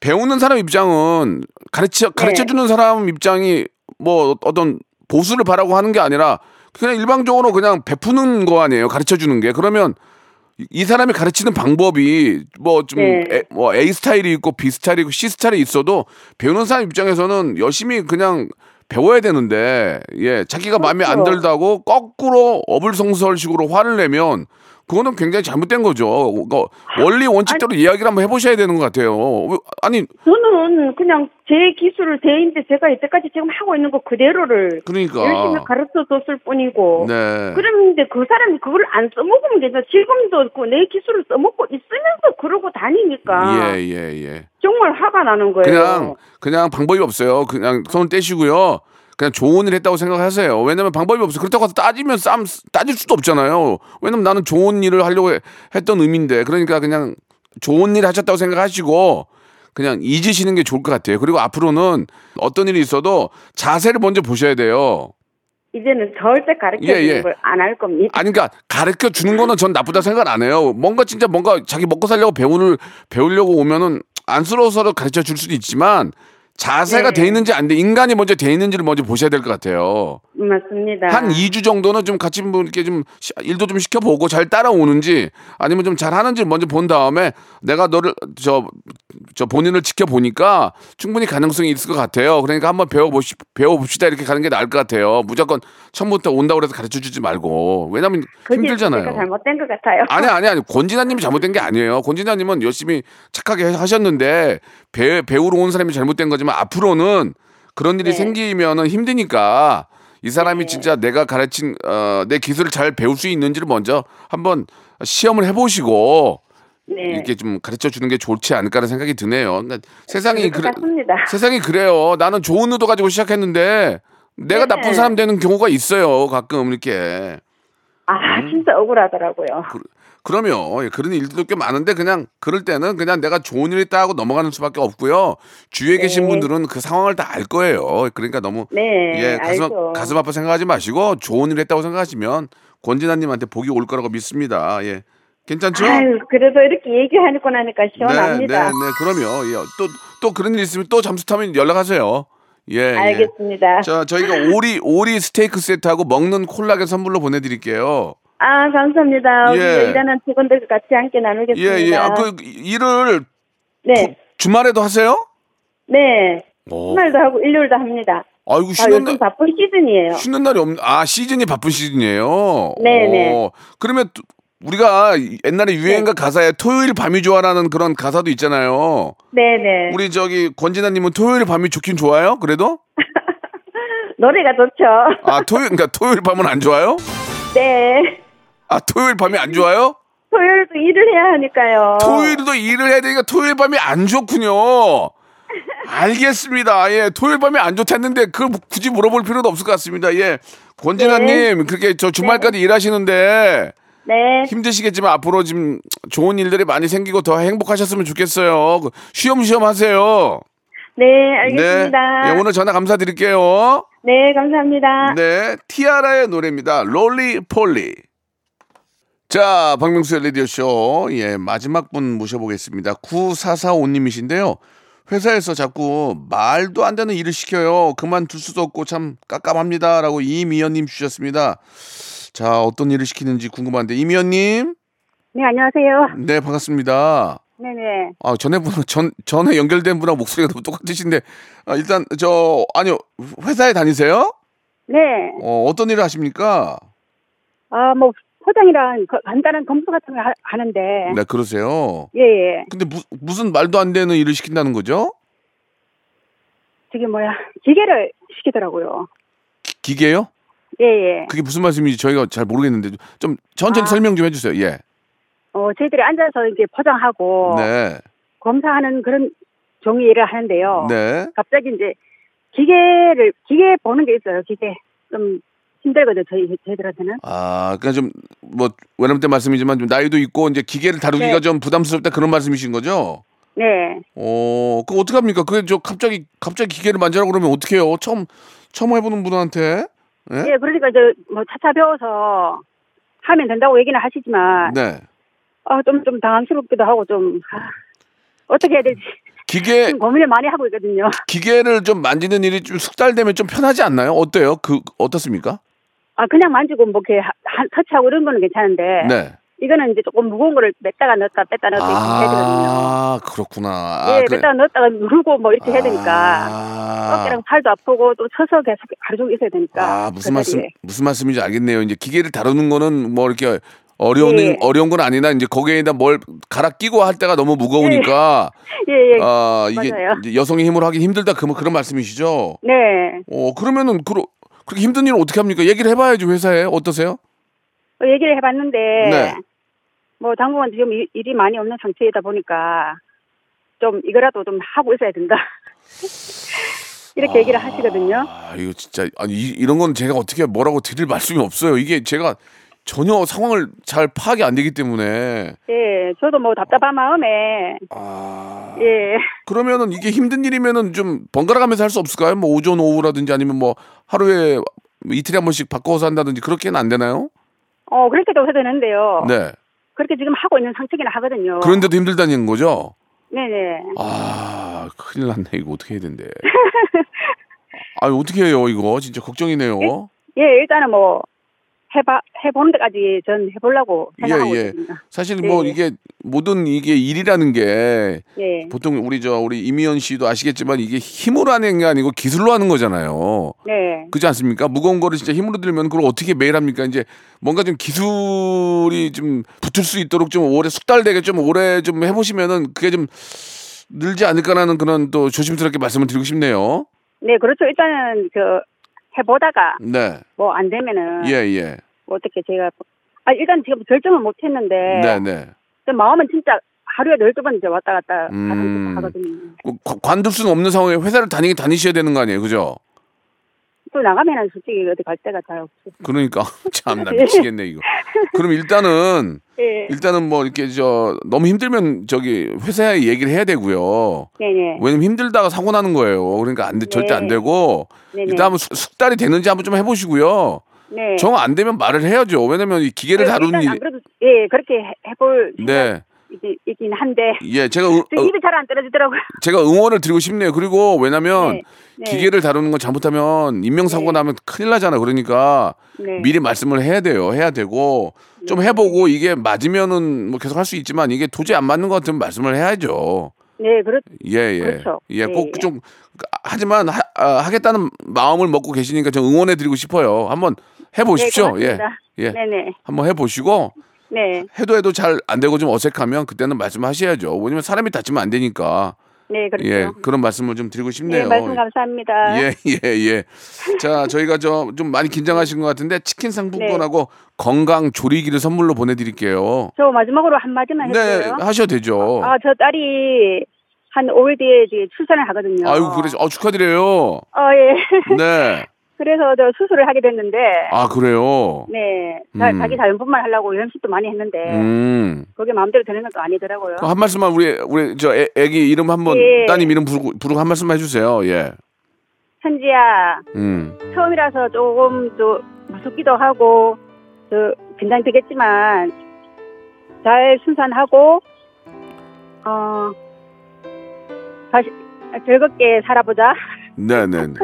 Speaker 1: 배우는 사람 입장은 가르쳐 가르쳐 주는 사람 입장이 뭐 어떤 보수를 바라고 하는 게 아니라 그냥 일방적으로 그냥 베푸는 거 아니에요. 가르쳐 주는 게. 그러면 이- 이 사람이 가르치는 방법이 뭐좀
Speaker 5: 네.
Speaker 1: 뭐 A 스타일이 있고 B 스타일이 있고 C 스타일이 있어도 배우는 사람 입장에서는 열심히 그냥 배워야 되는데 예 자기가 마음에 안
Speaker 5: 그렇죠.
Speaker 1: 들다고 거꾸로 어불성설식으로 화를 내면 그거는 굉장히 잘못된 거죠. 그러니까 원리 원칙대로 이야기를 한번 해보셔야 되는 것 같아요. 왜- 아니
Speaker 5: 저는 그냥 제 기술을 대인데 제가 이때까지 지금 하고 있는 거 그대로를
Speaker 1: 그러니까
Speaker 5: 열심히 가르쳐 줬을 뿐이고.
Speaker 1: 네.
Speaker 5: 그런데 그 사람이 그걸 안 써먹으면 되죠. 지금도 그 내 기술을 써먹고 있으면서 그러고 다니니까
Speaker 1: 예, 예, 예.
Speaker 5: 정말 화가 나는 거예요.
Speaker 1: 그냥 그냥 방법이 없어요. 그냥 손을 떼시고요. 그냥 좋은 일 했다고 생각하세요. 왜냐면 방법이 없어. 그렇다고 해서 따지면 쌈 따질 수도 없잖아요. 왜냐면 나는 좋은 일을 하려고 해- 했던 의미인데. 그러니까 그냥 좋은 일 하셨다고 생각하시고 그냥 잊으시는 게 좋을 것 같아요. 그리고 앞으로는 어떤 일이 있어도 자세를 먼저 보셔야 돼요.
Speaker 5: 이제는 절대 가르쳐
Speaker 1: 예,
Speaker 5: 주는
Speaker 1: 예.
Speaker 5: 걸안 할 겁니다.
Speaker 1: 아니 그러니까 가르쳐 주는 거는 전 나쁘다 생각 안 해요. 뭔가 진짜 뭔가 자기 먹고 살려고 배우를 배우려고 오면은 안쓰러워서 가르쳐 줄 수도 있지만 자세가
Speaker 5: 네.
Speaker 1: 돼 있는지 안 돼, 인간이 먼저 돼 있는지를 먼저 보셔야 될 것 같아요.
Speaker 5: 맞습니다.
Speaker 1: 한 2주 정도는 좀 같이 뭐 이렇게 좀 시- 일도 좀 시켜보고 잘 따라오는지 아니면 좀 잘하는지 먼저 본 다음에 내가 너를 저, 저 본인을 지켜보니까 충분히 가능성이 있을 것 같아요. 그러니까 한번 배워보시, 배워봅시다 이렇게 가는 게 나을 것 같아요. 무조건 처음부터 온다고 해서 가르쳐 주지 말고. 왜냐면
Speaker 5: 그게
Speaker 1: 힘들잖아요.
Speaker 5: 잘못된 것 같아요.
Speaker 1: 아니 아니 아니 [laughs] 권진아님이 잘못된 게 아니에요. 권진아님은 열심히 착하게 하셨는데 배 배우러 온 사람이 잘못된 거지만 앞으로는 그런 일이
Speaker 5: 네.
Speaker 1: 생기면은 힘드니까 이 사람이
Speaker 5: 네.
Speaker 1: 진짜 내가 가르친 어, 내 기술을 잘 배울 수 있는지를 먼저 한번 시험을 해보시고
Speaker 5: 네.
Speaker 1: 이렇게 좀 가르쳐 주는 게 좋지 않을까라는 생각이 드네요. 그러니까 세상이 그래
Speaker 5: 같습니다. [laughs]
Speaker 1: 세상이 그래요. 나는 좋은 의도 가지고 시작했는데 내가
Speaker 5: 네.
Speaker 1: 나쁜 사람 되는 경우가 있어요. 가끔 이렇게.
Speaker 5: 아
Speaker 1: 음.
Speaker 5: 진짜 억울하더라고요.
Speaker 1: 그 러면 예, 그런 일들도 꽤 많은데 그냥 그럴 때는 그냥 내가 좋은 일 있다 하고 넘어가는 수밖에 없고요. 주위에 계신
Speaker 5: 네.
Speaker 1: 분들은 그 상황을 다 알 거예요. 그러니까 너무
Speaker 5: 네,
Speaker 1: 예 가슴
Speaker 5: 알죠.
Speaker 1: 가슴 아파 생각하지 마시고 좋은 일 했다고 생각하시면 권진아님한테 복이 올 거라고 믿습니다. 예 괜찮죠?
Speaker 5: 아유, 그래도 이렇게 얘기하니까 나니까
Speaker 1: 네, 네,
Speaker 5: 시원합니다.
Speaker 1: 네, 그럼요. 예, 또 또 그런 일 있으면 또 잠수 타면 연락하세요. 예, 예.
Speaker 5: 알겠습니다.
Speaker 1: 자, 저희가 오리 오리 스테이크 세트하고 먹는 콜라겐 선물로 보내드릴게요.
Speaker 5: 아 감사합니다.
Speaker 1: 예.
Speaker 5: 일하는 직원들 같이 함께 나누겠습니다.
Speaker 1: 예, 예. 아, 그 일을
Speaker 5: 네,
Speaker 1: 주 말에도 하세요?
Speaker 5: 네.
Speaker 1: 오.
Speaker 5: 주말도 하고 일요일도 합니다.
Speaker 1: 아이고
Speaker 5: 아,
Speaker 1: 쉬는 날
Speaker 5: 바쁜 시즌이에요.
Speaker 1: 쉬는 날이 없. 아 시즌이 바쁜 시즌이에요.
Speaker 5: 네네.
Speaker 1: 오, 그러면 또 우리가 옛날에
Speaker 5: 네.
Speaker 1: 유행가 가사에 토요일 밤이 좋아라는 그런 가사도 있잖아요.
Speaker 5: 네네.
Speaker 1: 우리 저기 권진아님은 토요일 밤이 좋긴 좋아요? 그래도? [laughs]
Speaker 5: 노래가 좋죠.
Speaker 1: 아 토요일 그러니까 토요일 밤은 안 좋아요?
Speaker 5: 네.
Speaker 1: 아 토요일 밤이 안 좋아요?
Speaker 5: 토요일도 일을 해야 하니까요.
Speaker 1: 토요일도 일을 해야 되니까 토요일 밤이 안 좋군요. 알겠습니다. 예, 토요일 밤이 안 좋다는데 그걸 굳이 물어볼 필요도 없을 것 같습니다. 예, 권진아님 그렇게 저 주말까지 일하시는데
Speaker 5: 네.
Speaker 1: 힘드시겠지만 앞으로 지금 좋은 일들이 많이 생기고 더 행복하셨으면 좋겠어요. 그 쉬엄쉬엄 하세요.
Speaker 5: 네, 알겠습니다.
Speaker 1: 네, 예, 오늘 전화 감사드릴게요.
Speaker 5: 네, 감사합니다.
Speaker 1: 네, 티아라의 노래입니다. 롤리 폴리. 자, 박명수의 라디오쇼. 예, 마지막 분 모셔보겠습니다. 9445님이신데요. 회사에서 자꾸 말도 안 되는 일을 시켜요. 그만둘 수도 없고 참 깝깝합니다. 라고 이미연님 주셨습니다. 자, 어떤 일을 시키는지 궁금한데, 이미연님?
Speaker 5: 네, 안녕하세요.
Speaker 1: 네, 반갑습니다.
Speaker 5: 네네.
Speaker 1: 아, 전에 분, 전, 전에 연결된 분하고 목소리가 너무 똑같으신데, 아, 일단, 저, 아니요, 회사에 다니세요?
Speaker 5: 네.
Speaker 1: 어, 어떤 일을 하십니까?
Speaker 5: 아, 뭐, 포장이랑 거- 간단한 검수 같은 거 하, 하는데.
Speaker 1: 네, 그러세요.
Speaker 5: 예, 예.
Speaker 1: 근데 무, 무슨 말도 안 되는 일을 시킨다는 거죠?
Speaker 5: 저게 뭐야. 기계를 시키더라고요.
Speaker 1: 기, 기계요?
Speaker 6: 예, 예.
Speaker 1: 그게 무슨 말씀인지 저희가 잘 모르겠는데 좀 천천히
Speaker 6: 아.
Speaker 1: 설명 좀 해주세요. 예.
Speaker 6: 어, 저희들이 앉아서 이렇게 포장하고
Speaker 1: 네.
Speaker 6: 검사하는 그런 종이 일을 하는데요.
Speaker 1: 네.
Speaker 6: 갑자기 이제 기계를 기계 보는 게 있어요. 기계 좀 힘들거든요. 저희 저희들한테는.
Speaker 1: 아, 그러니까 좀뭐 외남 때 말씀이지만 좀 나이도 있고 이제 기계를 다루기가
Speaker 6: 네.
Speaker 1: 좀 부담스럽다 그런 말씀이신 거죠?
Speaker 6: 네.
Speaker 1: 어, 그 어떻게 합니까? 그게 저 갑자기 갑자기 기계를 만지라고 그러면 어떻게 해요? 처음 처음 해보는 분한테? 예?
Speaker 6: 예, 그러니까 이제 뭐 차차 배워서 하면 된다고 얘기는 하시지만
Speaker 1: 네.
Speaker 6: 아, 좀, 좀 당황스럽기도 하고 좀, 아, 어떻게 해야 될지
Speaker 1: 기계
Speaker 6: 좀 고민을 많이 하고 있거든요.
Speaker 1: 기계를 좀 만지는 일이 좀 숙달되면 좀 편하지 않나요? 어때요? 그 어떻습니까?
Speaker 6: 아, 그냥 만지고 뭐 이렇게 하- 한- 터치하고 이런 거는 괜찮은데,
Speaker 1: 네.
Speaker 6: 이거는 이제 조금 무거운 거를 뺐다가 넣었다 뺐다 넣었다 이렇게 해야 되거든요.
Speaker 1: 아, 그렇구나. 아,
Speaker 6: 예,
Speaker 1: 그래.
Speaker 6: 뺐다가 넣었다가 누르고 뭐 이렇게 해야 되니까.
Speaker 1: 아,
Speaker 6: 어깨랑 팔도 아프고 또 서서 계속 종일 있어야 되니까.
Speaker 1: 아, 무슨
Speaker 6: 그
Speaker 1: 말씀
Speaker 6: 자리에.
Speaker 1: 무슨 말씀인지 알겠네요. 이제 기계를 다루는 거는 뭐 이렇게 어려운
Speaker 6: 예.
Speaker 1: 어려운 건 아니나 이제 거기에다 뭘 갈아 끼고 할 때가 너무 무거우니까
Speaker 6: 예, [laughs] 예.
Speaker 1: 아, 이게
Speaker 6: 맞아요.
Speaker 1: 여성의 힘으로 하기 힘들다 그런 그런 말씀이시죠?
Speaker 6: 네.
Speaker 1: 어, 그러면은 그러, 그렇게 힘든 일을 어떻게 합니까? 얘기를 해 봐야죠, 회사에. 어떠세요?
Speaker 6: 어, 얘기를 해봤는데,
Speaker 1: 네.
Speaker 6: 뭐 당분간 지금 일- 일이 많이 없는 상태이다 보니까 좀 이거라도 좀 하고 있어야 된다. [laughs] 이렇게 얘기를 하시거든요.
Speaker 1: 아, 이거 진짜 아니 이, 이런 건 제가 어떻게 뭐라고 드릴 말씀이 없어요. 이게 제가 전혀 상황을 잘 파악이 안 되기 때문에
Speaker 6: 예, 저도 뭐 답답한 마음에
Speaker 1: 아
Speaker 6: 예,
Speaker 1: 그러면은 이게 힘든 일이면은 좀 번갈아 가면서 할 수 없을까요? 뭐 오전 오후라든지 아니면 뭐 하루에 뭐 이틀에 한 번씩 바꿔서 한다든지 그렇게는 안 되나요?
Speaker 6: 어 그렇게도 해도 되는데요.
Speaker 1: 네.
Speaker 6: 그렇게 지금 하고 있는 상태긴 하거든요.
Speaker 1: 그런데도 힘들다는 거죠?
Speaker 6: 네네.
Speaker 1: 아 큰일 났네 이거 어떻게 해야 된대. [laughs] 아 어떻게 해요 이거 진짜 걱정이네요.
Speaker 6: 예, 일단은 뭐 해봐 해보는 데까지 전 해보려고 생각하고
Speaker 1: 예, 예.
Speaker 6: 있습니다.
Speaker 1: 사실 뭐
Speaker 6: 네.
Speaker 1: 이게 모든 이게 일이라는 게
Speaker 6: 예,
Speaker 1: 보통 우리 저 우리 이미연 씨도 아시겠지만 이게 힘으로 하는 게 아니고 기술로 하는 거잖아요.
Speaker 6: 네,
Speaker 1: 그렇지 않습니까? 무거운 거를 진짜 힘으로 들면 그걸 어떻게 매일 합니까? 이제 뭔가 좀 기술이 좀 붙을 수 있도록 좀 오래 숙달되게 좀 오래 좀 해보시면은 그게 좀 늘지 않을까라는 그런 또 조심스럽게 말씀을 드리고 싶네요.
Speaker 6: 네, 그렇죠. 일단은 그 해보다가
Speaker 1: 네,
Speaker 6: 뭐 안 되면은
Speaker 1: 예, 예,
Speaker 6: 뭐 어떻게 제가 아 일단 지금 결정은 못했는데
Speaker 1: 네, 네.
Speaker 6: 그 마음은 진짜 하루에 열두 번 이제 왔다 갔다
Speaker 1: 음.
Speaker 6: 하거든요.
Speaker 1: 그 관- 관둘 수는 없는 상황에 회사를 다니긴 다니셔야 되는 거 아니에요, 그죠?
Speaker 6: 또 나가면은 솔직히 어디 갈 데가 잘 없어요.
Speaker 1: 그러니까 [laughs] 참나 미치겠네 이거. 그럼 일단은 [laughs]
Speaker 6: 예,
Speaker 1: 일단은 뭐 이렇게 저 너무 힘들면 저기 회사에 얘기를 해야 되고요.
Speaker 6: 네네.
Speaker 1: 왜냐면 힘들다가 사고 나는 거예요. 그러니까 안 돼, 절대 안 되고
Speaker 6: 네네.
Speaker 1: 일단 한번 숙- 숙달이 되는지 한번 좀 해보시고요.
Speaker 6: 네.
Speaker 1: 정 안 되면 말을 해야죠. 왜냐면 이 기계를
Speaker 6: 네,
Speaker 1: 다루는
Speaker 6: 일. 그래도 예 그렇게 해- 해볼
Speaker 1: 네,
Speaker 6: 이긴 한데
Speaker 1: 예, 제가 응,
Speaker 6: 저
Speaker 1: 어,
Speaker 6: 입이 잘 안 떨어지더라고요. [laughs]
Speaker 1: 제가 응원을 드리고 싶네요. 그리고 왜냐면
Speaker 6: 네, 네.
Speaker 1: 기계를 다루는 건 잘못하면 인명사고
Speaker 6: 네.
Speaker 1: 나면 큰일 나잖아. 그러니까
Speaker 6: 네.
Speaker 1: 미리 말씀을 해야 돼요. 해야 되고 좀 해보고 이게 맞으면은 뭐 계속 할 수 있지만 이게 도저히 안 맞는 것 같으면 말씀을 해야죠.
Speaker 6: 네, 그렇
Speaker 1: 예, 예.
Speaker 6: 그렇죠.
Speaker 1: 예,
Speaker 6: 네,
Speaker 1: 꼭
Speaker 6: 예.
Speaker 1: 좀 하지만 하, 아, 하겠다는 마음을 먹고 계시니까 좀 응원해 드리고 싶어요. 한번 해 보십시오.
Speaker 6: 네,
Speaker 1: 예. 예.
Speaker 6: 네네.
Speaker 1: 한번 해 보시고
Speaker 6: 네.
Speaker 1: 해도 해도 잘 안 되고 좀 어색하면 그때는 말씀하셔야죠. 왜냐면 사람이 다치면 안 되니까.
Speaker 6: 네, 그렇죠.
Speaker 1: 예. 그런 말씀을 좀 드리고
Speaker 6: 네,
Speaker 1: 싶네요.
Speaker 6: 말씀 감사합니다.
Speaker 1: 예, 예, 예. 자, 저희가 저 좀 많이 긴장하신 것 같은데 치킨 상품권하고 건강 조리기를 선물로 보내드릴게요.
Speaker 6: 저 마지막으로 한 마디만
Speaker 1: 네,
Speaker 6: 해주세요.
Speaker 1: 하셔도 되죠.
Speaker 6: 아, 저 딸이 한 5일 뒤에 이제 출산을 하거든요.
Speaker 1: 아이고, 그래, 어, 축하드려요.
Speaker 6: 어, 예.
Speaker 1: 네. [laughs]
Speaker 6: 그래서 저 수술을 하게 됐는데,
Speaker 1: 아, 그래요.
Speaker 6: 네. 자,
Speaker 1: 음.
Speaker 6: 자기 자연분만 하려고 연습도 많이 했는데,
Speaker 1: 음.
Speaker 6: 그게 마음대로 되는 것도 아니더라고요.
Speaker 1: 그한 말씀만 우리 우리 저 애, 애기 이름 한번
Speaker 6: 예.
Speaker 1: 따님 이름 부르고 부르고 한 말씀 해주세요. 예.
Speaker 6: 현지야,
Speaker 1: 음.
Speaker 6: 처음이라서 조금 저 무섭기도 하고, 저 긴장이 되겠지만, 잘 순산하고, 어, 다시 즐겁게 살아보자.
Speaker 1: 네네.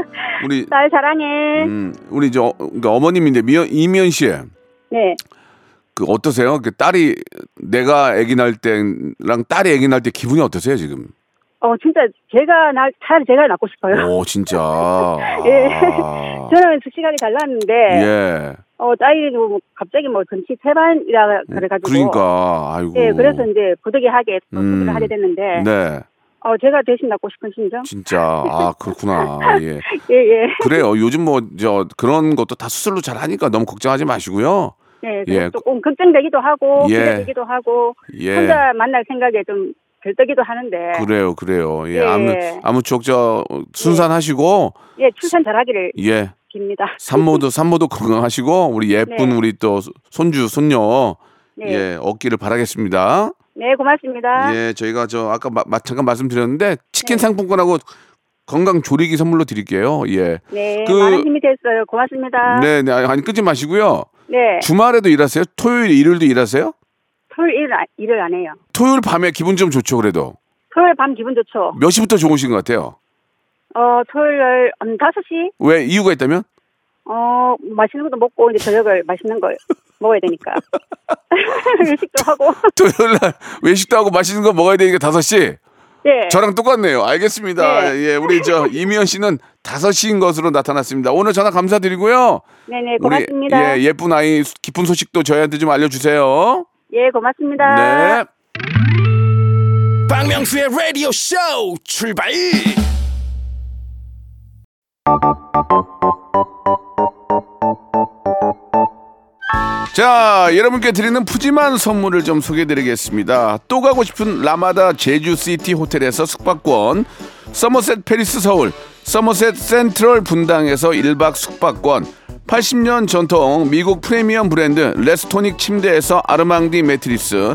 Speaker 1: 우리 [laughs]
Speaker 6: 딸 사랑해.
Speaker 1: 음 우리 저 그러니까 어머님인데 미연 이미연 씨.
Speaker 6: 네.
Speaker 1: 그 어떠세요? 그 딸이 내가 아기 낳을 때랑 딸이 아기 낳을 때 기분이 어떠세요 지금?
Speaker 6: 어, 진짜 제가 나, 차라리 제가 낳고 싶어요.
Speaker 1: 오 진짜. [laughs]
Speaker 6: 예.
Speaker 1: 아.
Speaker 6: 저는 씩씩하게 잘 낳았는데,
Speaker 1: 예.
Speaker 6: 어, 딸이도 뭐 갑자기 뭐 전치 세반이라 그래가지고.
Speaker 1: 그러니까 아이고.
Speaker 6: 예, 그래서 이제 부득이하게 또
Speaker 1: 음.
Speaker 6: 수술을 하게 됐는데,
Speaker 1: 네.
Speaker 2: 어, 제가 대신 낫고 싶은 심정?
Speaker 1: 진짜 아 [laughs] 그렇구나. 예.
Speaker 2: 예, 예.
Speaker 1: 그래요. 요즘 뭐 저 그런 것도 다 수술로 잘 하니까 너무 걱정하지 마시고요.
Speaker 2: 예,
Speaker 1: 예.
Speaker 2: 조금 걱정되기도 하고,
Speaker 1: 예.
Speaker 2: 기대되기도 하고,
Speaker 1: 예.
Speaker 2: 혼자 만날 생각에 좀 들떠기도 하는데,
Speaker 1: 그래요, 그래요. 예,
Speaker 2: 예.
Speaker 1: 아무 아무쪼록 저 순산하시고
Speaker 2: 예, 출산 잘하기를
Speaker 1: 예.
Speaker 2: 빕니다.
Speaker 1: 산모도 산모도 건강하시고 우리 예쁜
Speaker 2: 네.
Speaker 1: 우리 또 손주 손녀
Speaker 2: 네.
Speaker 1: 예 얻기를 바라겠습니다.
Speaker 2: 네, 고맙습니다.
Speaker 1: 예, 저희가 저 아까 마, 마- 잠깐 말씀드렸는데 치킨
Speaker 2: 네.
Speaker 1: 상품권하고 건강 조리기 선물로 드릴게요. 예.
Speaker 2: 네,
Speaker 1: 그-
Speaker 2: 많은 힘이 됐어요. 고맙습니다.
Speaker 1: 네, 네, 아니 끊지 마시고요.
Speaker 2: 네,
Speaker 1: 주말에도 일하세요? 토요일, 일요일도 일하세요?
Speaker 2: 토요일 일, 아- 일을 안 해요.
Speaker 1: 토요일 밤에 기분 좀 좋죠, 그래도.
Speaker 2: 토요일 밤 기분 좋죠.
Speaker 1: 몇 시부터 좋으신 것 같아요?
Speaker 2: 어, 토요일 음, 5시?
Speaker 1: 왜 이유가 있다면?
Speaker 2: 어, 맛있는 것도 먹고 이제 저녁을 맛있는 걸 [laughs] 먹어야 되니까. [laughs] 외식도 하고. [laughs]
Speaker 1: 토요일 날 외식도 하고 맛있는 거 먹어야 되니까 5시.
Speaker 2: 네.
Speaker 1: 저랑 똑같네요. 알겠습니다.
Speaker 2: 네.
Speaker 1: 예, 우리 저 이미연 씨는 5시인 것으로 나타났습니다. 오늘 전화 감사드리고요.
Speaker 2: 네네, 고맙습니다.
Speaker 1: 우리 예, 예쁜 아이 깊은 소식도 저희한테 좀 알려주세요.
Speaker 2: 예, 고맙습니다.
Speaker 1: 네.
Speaker 7: 박명수의 라디오 쇼 출발
Speaker 1: 자, 여러분께 드리는 푸짐한 선물을 좀 소개해드리겠습니다. 또 가고 싶은 라마다 제주시티 호텔에서 숙박권, 서머셋 페리스 서울, 서머셋 센트럴 분당에서 1박 숙박권, 80년 전통 미국 프리미엄 브랜드 레스토닉 침대에서 아르망디 매트리스,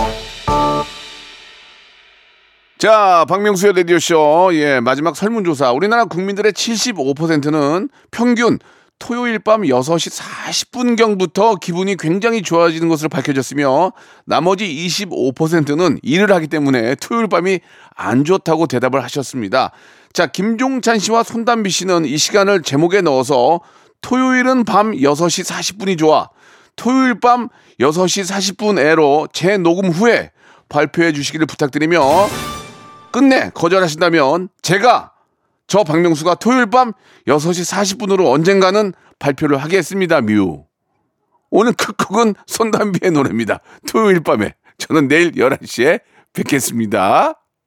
Speaker 1: 자, 박명수의 라디오쇼. 예, 마지막 설문조사. 우리나라 국민들의 75%는 평균 토요일 밤 6시 40분경부터 기분이 굉장히 좋아지는 것으로 밝혀졌으며 나머지 25%는 일을 하기 때문에 토요일 밤이 안 좋다고 대답을 하셨습니다. 자, 김종찬 씨와 손담비 씨는 이 시간을 제목에 넣어서 토요일은 밤 6시 40분이 좋아. 토요일 밤 6시 40분 에로 재녹음 후에 발표해 주시기를 부탁드리며 끝내 거절하신다면 제가 저 박명수가 토요일 밤 6시 40분으로 언젠가는 발표를 하겠습니다. 뮤. 오늘 끝곡은 손담비의 노래입니다. 토요일 밤에. 저는 내일 11시에 뵙겠습니다.